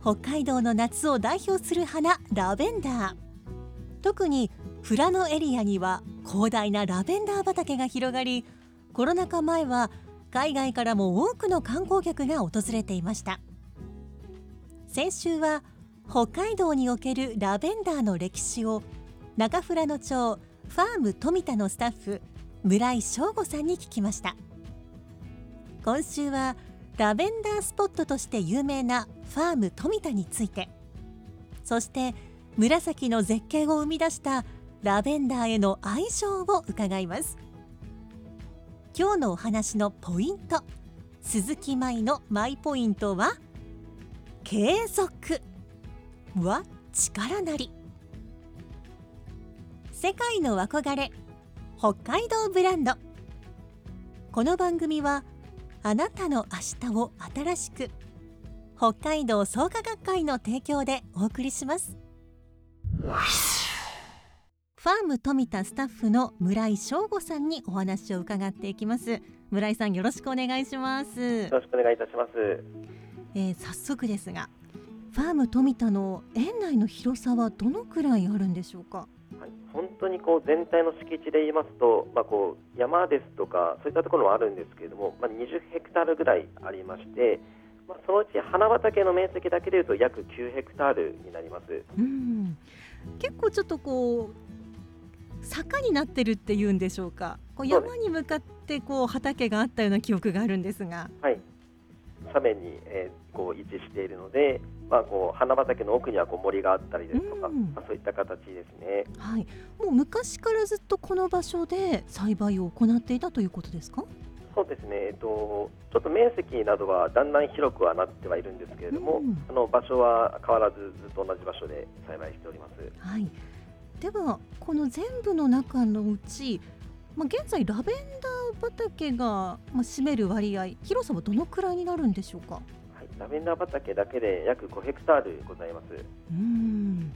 北海道の夏を代表する花ラベンダー。特に富良野エリアには広大なラベンダー畑が広がりコロナ禍前は海外からも多くの観光客が訪れていました。先週は北海道におけるラベンダーの歴史を中富良野町ファーム富田のスタッフ村井翔吾さんに聞きました。今週はラベンダースポットとして有名なファーム富田について。そして紫の絶景を生み出したラベンダーへの愛情を伺います。今日のお話のポイント鈴木舞のマイポイントは継続は力なり。世界の憧れ北海道ブランド。この番組はあなたの明日を新しく。北海道創価学会の提供でお送りします。ファーム富田スタッフの村井翔吾さんにお話を伺っていきます。村井さんよろしくお願いします、よろしくお願いいたします。えー早速ですがファーム富田の園内の広さはどのくらいあるんでしょうか？はい、本当にこう全体の敷地で言いますと、まあ、こう山ですとかそういったところもあるんですけれども、まあ、20ヘクタールぐらいありまして、まあ、そのうち花畑の面積だけでいうと約9ヘクタールになります。うん。結構ちょっとこう坂になってるっていうんでしょうか。こう山に向かってこう畑があったような記憶があるんですが。はい斜面に、えーこう位置しているので、まあ、こう花畑の奥にはこう森があったりですとか、うん。まあ、そういった形ですね。はい。もう昔からずっとこの場所で栽培を行っていたということですか？そうですね、えっと、ちょっと面積などはだんだん広くはなってはいるんですけれども、うん。あの場所は変わらずずっと同じ場所で栽培しております。はい。ではこの全部の中のうちまあ、現在ラベンダー畑がまあ占める割合広さはどのくらいになるんでしょうか？はい、ラベンダー畑だけで約5ヘクタールございます。うん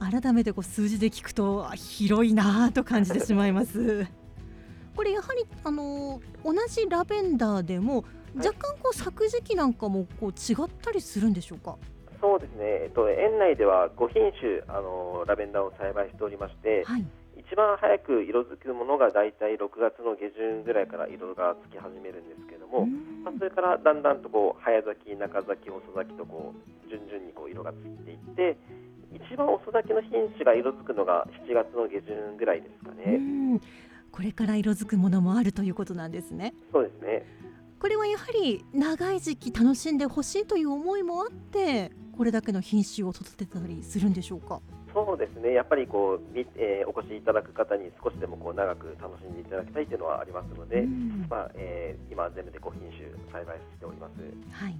改めてこう数字で聞くとあ広いなぁと感じてしまいます。これやはりあの同じラベンダーでもはい若干こう咲く時期なんかもこう違ったりするんでしょうか？そうですね、えっと、園内では5品種あのラベンダーを栽培しておりまして、はい。一番早く色づくものがだいたい6月の下旬ぐらいから色がつき始めるんですけれども、うんまあ、それからだんだんとこう早咲き、中咲き、遅咲きとこう順々にこう色がついていって、一番遅咲きの品種が色づくのが7月の下旬ぐらいですかうね。んこれから色づくものもあるということなんですね。そうですね。これはやはり長い時期楽しんでほしいという思いもあってこれだけの品種を育てたりするんでしょうか？そうですね、やっぱりこう、みえーお越しいただく方に少しでもこう長く楽しんでいただきたいというのはありますので、うんまあえー今、全部で5品種栽培しております。はい。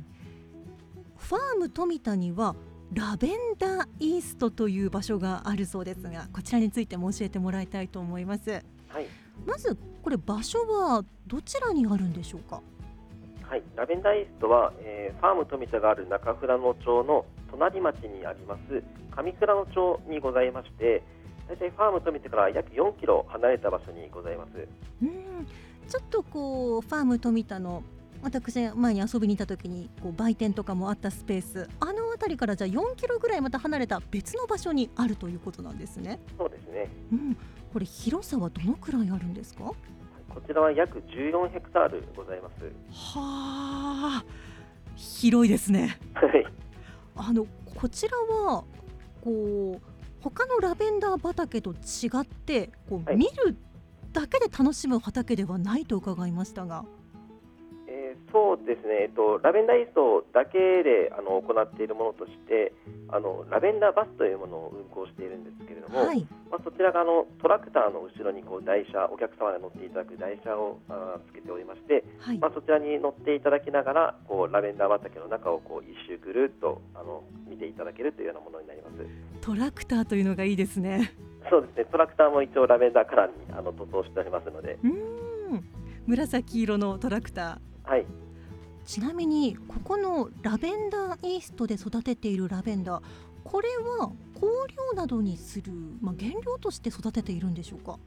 ファーム富田にはラベンダーイーストという場所があるそうですが、こちらについても教えてもらいたいと思います。はいまずこれ場所はどちらにあるんでしょうか？はい、ラベンダーイーストは、えーファーム富田がある中富良野町の隣町にあります上富良野町にございまして大体ファーム富田から約4キロ離れた場所にございます。うん、ちょっとこうファーム富田の私前に遊びに行った時にこう売店とかもあったスペースあの辺りからじゃあ4キロぐらいまた離れた別の場所にあるということなんですね。そうですね。うん、これ広さはどのくらいあるんですか？こちらは約14ヘクタールございますはあ広いですね。はいあのこちらはこう他のラベンダー畑と違ってこう、はい見るだけで楽しむ畑ではないと伺いましたが。えーそうですね、えっと、ラベンダーイーストだけであの行っているものとしてあのラベンダーバスというものを運行しているんですけれども、はい、まあ、そちらがあのトラクターの後ろにこう台車お客様が乗っていただく台車をあーつけておりまして、はいまあ、そちらに乗っていただきながらこうラベンダー畑の中をこう一周ぐるっとあの見ていただけるというようなものになります。トラクターというのがいいですね。そうですねトラクターも一応ラベンダーカラーにあの塗装しておりますので、うーん紫色のトラクター。はい、ちなみにここのラベンダーイーストで育てているラベンダーこれは香料などにする、まあ、原料として育てているんでしょうか？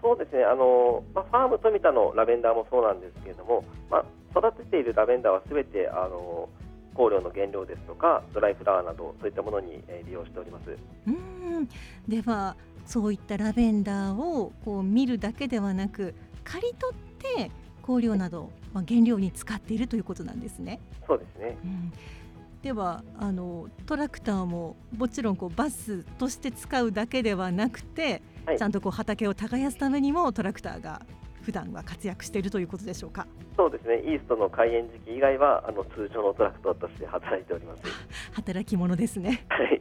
そうですね。あの、まあ、ファーム富田のラベンダーもそうなんですけれども、まあ、育てているラベンダーはすべてあの香料の原料ですとかドライフラワーなどそういったものに、えー利用しております。うーん。ではそういったラベンダーをこう見るだけではなく刈り取って香料など、まあ、原料に使っているということなんですね。そうですね。うん。ではあのトラクターももちろんこうバスとして使うだけではなくて、はい。ちゃんとこう畑を耕すためにもトラクターが普段は活躍しているということでしょうか？そうですね。イーストの開園時期以外はあの通常のトラクターとして働いております。働き者ですね。はい。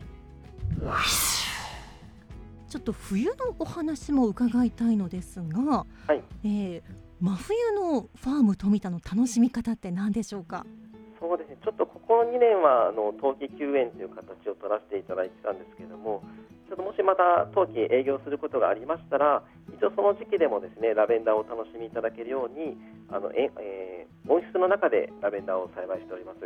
ちょっと冬のお話も伺いたいのですが、はい。えー真冬のファーム富田の楽しみ方って何でしょうか？そうですね。ちょっとここ2年はあの冬季休園という形を取らせていただいてたんですけれどもちょっともしまた冬季営業することがありましたら一応その時期でもですねラベンダーを楽しみいただけるようにあのえ、えー温室の中でラベンダーを栽培しております。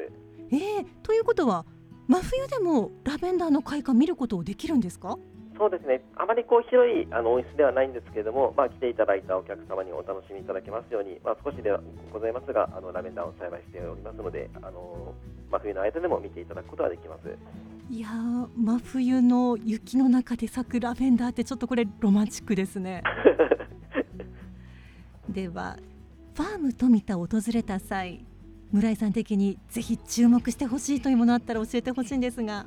えー、ということは真冬でもラベンダーの開花見ることできるんですか？そうですね。あまりこう広いあの温室ではないんですけれども、まあ、来ていただいたお客様にお楽しみいただけますように、まあ、少しではございますがあのラベンダーを栽培しておりますのであの真冬の間でも見ていただくことができます。いやー真冬の雪の中で咲くラベンダーってちょっとこれロマンチックですね。ではファーム富田を訪れた際村井さん的にぜひ注目してほしいというものあったら教えてほしいんですが。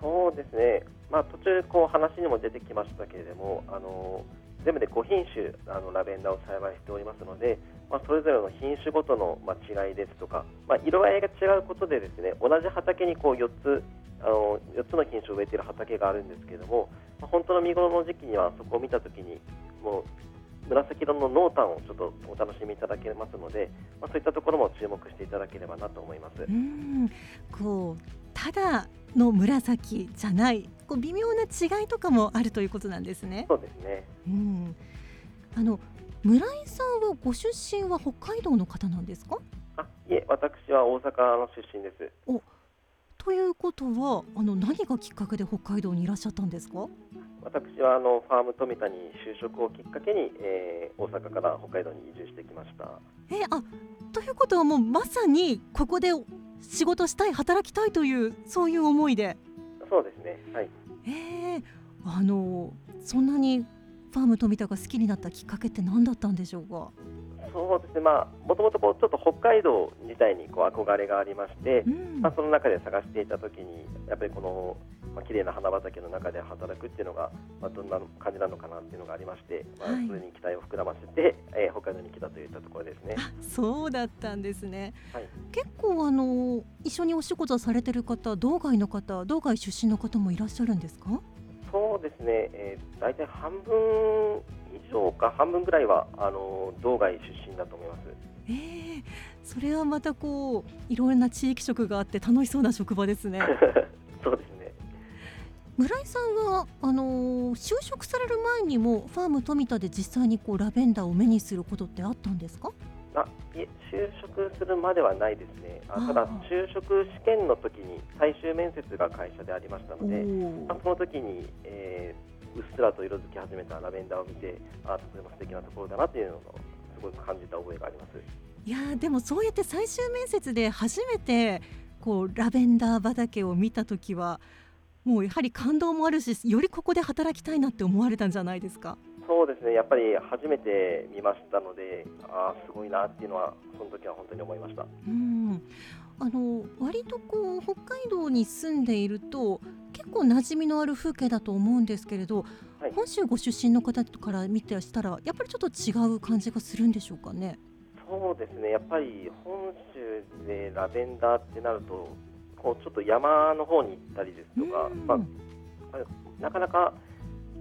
そうですね、まあ、途中こう話にも出てきましたけれどもあの全部で5品種あのラベンダーを栽培しておりますので、まあ、それぞれの品種ごとの、ま、違いですとか、まあ、色合いが違うことでですね同じ畑にこう4つあの4つの品種を植えている畑があるんですけれども、まあ、本当の見頃の時期にはそこを見たときにもう紫色の濃淡をちょっとお楽しみいただけますので、まあ、そういったところも注目していただければなと思いますう。んこうただの紫じゃないこう微妙な違いとかもあるということなんですね。そうですねうん、あの村井さんはご出身は北海道の方なんですか？あいえ私は大阪の出身です。ということはあの何がきっかけで北海道にいらっしゃったんですか？私はあのファーム富田に就職をきっかけに、えー大阪から北海道に移住してきました。えあということはもうまさにここで仕事したい働きたいというそういう思いでそうですね。はい。えー、あのそんなにファーム富田が好きになったきっかけって何だったんでしょうか？そうですね。まあもともとこうちょっと北海道自体にこう憧れがありまして、うんまあその中で探していた時にやっぱりこのまあ綺麗な花畑の中で働くっていうのがまあどんな感じなのかなっていうのがありまして、まあはいそれに期待を膨らませて、えー北海道に来たといったところですね。あそうだったんですね、はい結構あの一緒にお仕事されてる方道外の方道外出身の方もいらっしゃるんですか？そうですね。えー、大体半分以上か半分ぐらいはあの道外出身だと思います。えー、それはまたこういろいろな地域色があって楽しそうな職場ですね そうですね。村井さんはあのー就職される前にもファーム富田で実際にこうラベンダーを目にすることってあったんですか？あいえ就職するまではないですね。あただ就職試験の時に最終面接が会社でありましたので、あ、その時に、えーうっすらと色づき始めたラベンダーを見て、あとても素敵なところだなというのをすごく感じた覚えがあります。いやーでもそうやって最終面接で初めてこうラベンダー畑を見た時はもうやはり感動もあるしよりここで働きたいなって思われたんじゃないですか？そうですね。やっぱり初めて見ましたので、ああすごいなっていうのはその時は本当に思いました。うんあの割とこう北海道に住んでいると結構馴染みのある風景だと思うんですけれど、はい。本州ご出身の方から見てしたらやっぱりちょっと違う感じがするんでしょうかね。そうですね、やっぱり本州でラベンダーってなると、こうちょっと山の方に行ったりですとか、うん。まあ、なかなか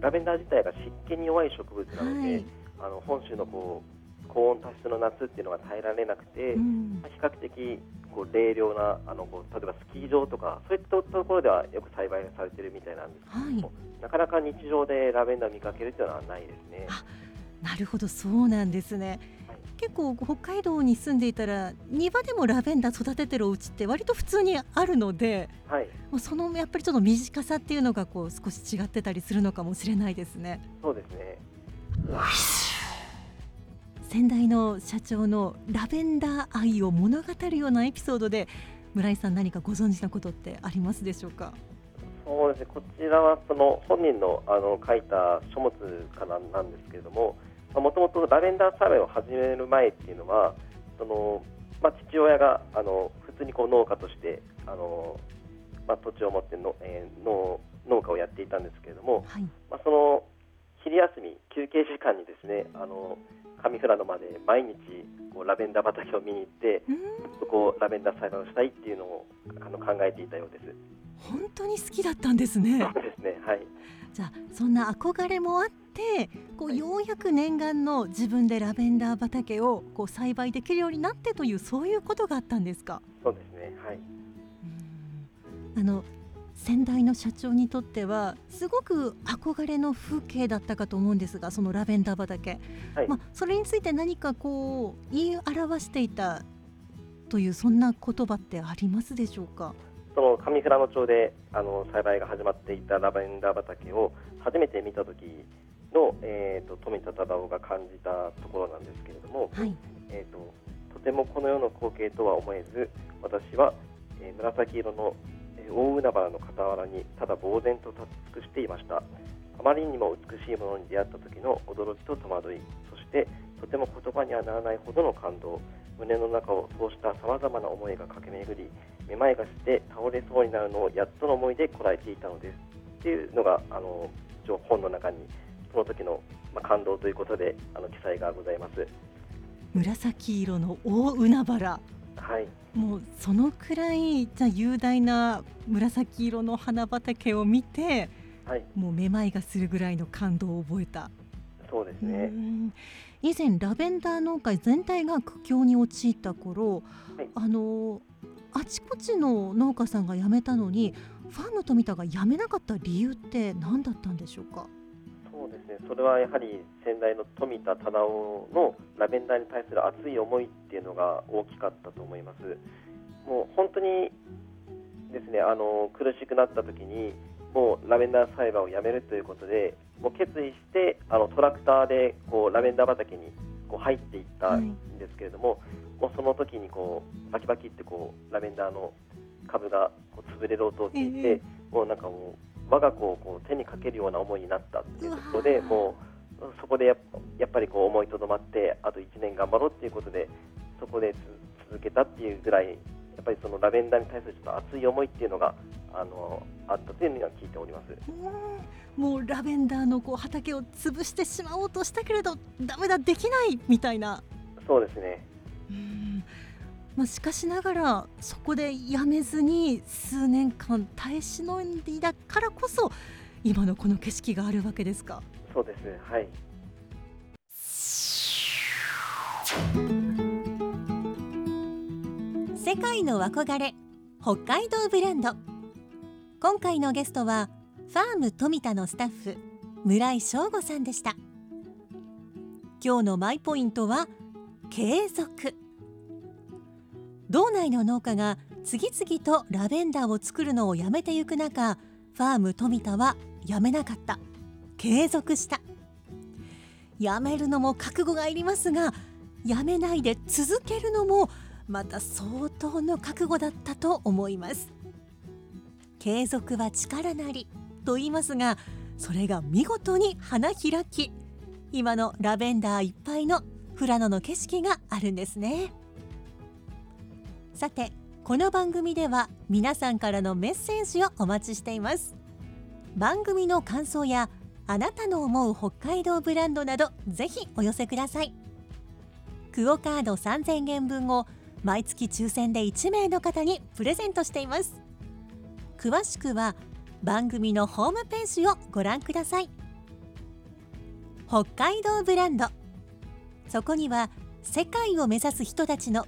ラベンダー自体が湿気に弱い植物なので、はい。あの本州のこう高温多湿の夏っていうのが耐えられなくて、うん。まあ比較的こう冷涼なあのこう例えばスキー場とかそういったところではよく栽培されてるみたいなんですはいけども、なかなか日常でラベンダーを見かけるっていうのはないですね。あなるほど。そうなんですね、はい。結構北海道に住んでいたら庭でもラベンダー育ててるお家って割と普通にあるのではい、もうそのやっぱりちょっと短さっていうのがこう少し違ってたりするのかもしれないですね。そうですね。先代の社長のラベンダー愛を物語るようなエピソードで村井さん何かご存知なことってありますでしょうか？そうですね、こちらはその本人のあの書いた書物からなんですけれども、もともとラベンダー栽培を始める前っていうのは、そのまあ、父親があの普通にこう農家としてあの、まあ、土地を持っての、えー農農家をやっていたんですけれども、はい。まあ、その昼休み、休憩時間にですね、あの上富良野まで毎日こうラベンダー畑を見に行って、そこをラベンダー栽培をしたいっていうのをあの考えていたようです。本当に好きだったんですねそうですね、はい。じゃあそんな憧れもあってこうようやく念願の自分でラベンダー畑をこう栽培できるようになってというそういうことがあったんですか？そうですね、はい。うんあの先代の社長にとってはすごく憧れの風景だったかと思うんですがそのラベンダー畑、はい。まあ、それについて何かこう言い表していたというそんな言葉ってありますでしょうか？その上富良野町であの栽培が始まっていたラベンダー畑を初めて見た時の、えー、と富田忠夫が感じたところなんですけれども、はい。えー、ととてもこの世の光景とは思えず私は、えー紫色の、えー大海原の傍らにただ呆然と立ち尽くしていました。あまりにも美しいものに出会った時の驚きと戸惑いそしてとても言葉にはならないほどの感動胸の中をそうしたさまざまな思いが駆け巡りめまいがして倒れそうになるのをやっとの思いでこらえていたのです。っていうのがあの本の中にその時の、まあ、感動ということであの記載がございます。紫色の大海原。はい。もうそのくらいじゃあ雄大な紫色の花畑を見てはい、もうめまいがするぐらいの感動を覚えた。そうですうね。ん。以前ラベンダー農家全体が苦境に陥った頃、はい。あのあちこちの農家さんが辞めたのにファーム富田が辞めなかった理由って何だったんでしょうか？そうですね。それはやはり先代の富田忠夫のラベンダーに対する熱い思いっていうのが大きかったと思います。もう本当にですね、あの苦しくなった時にもうラベンダー栽培をやめるということで、もう決意してあのトラクターでこうラベンダー畑にこう入っていったんですけれども、もうその時にこうバキバキってこうラベンダーの株がこう潰れる音を聞いて、えもうなんかもう我が子をこう手にかけるような思いになったっていうところでもうそこでやっぱりこう思いとどまってあと1年頑張ろうっていうことでそこでつ続けたっていうぐらいやっぱりそのラベンダーに対するちょっと熱い思いっていうのがあのあったというのは聞いております。うんもうラベンダーのこう畑を潰してしまおうとしたけれどダメだできないみたいなそうですね。うんまあ、しかしながらそこでやめずに数年間耐え忍んでいたからこそ今のこの景色があるわけですか？そうです。はい。世界の憧れ北海道ブランド今回のゲストはファーム富田のスタッフ村井翔吾さんでした今日のマイポイントは継続道内の農家が次々とラベンダーを作るのをやめてゆく中ファーム富田はやめなかった。継続した。やめるのも覚悟がいりますがやめないで続けるのもまた相当の覚悟だったと思います。継続は力なりと言いますがそれが見事に花開き今のラベンダーいっぱいの富良野の景色があるんですね。さてこの番組では皆さんからのメッセージをお待ちしています。番組の感想やあなたの思う北海道ブランドなどぜひお寄せください。クオカード3000円分を毎月抽選で1名の方にプレゼントしています。詳しくは番組のホームページをご覧ください。北海道ブランド。そこには世界を目指す人たちの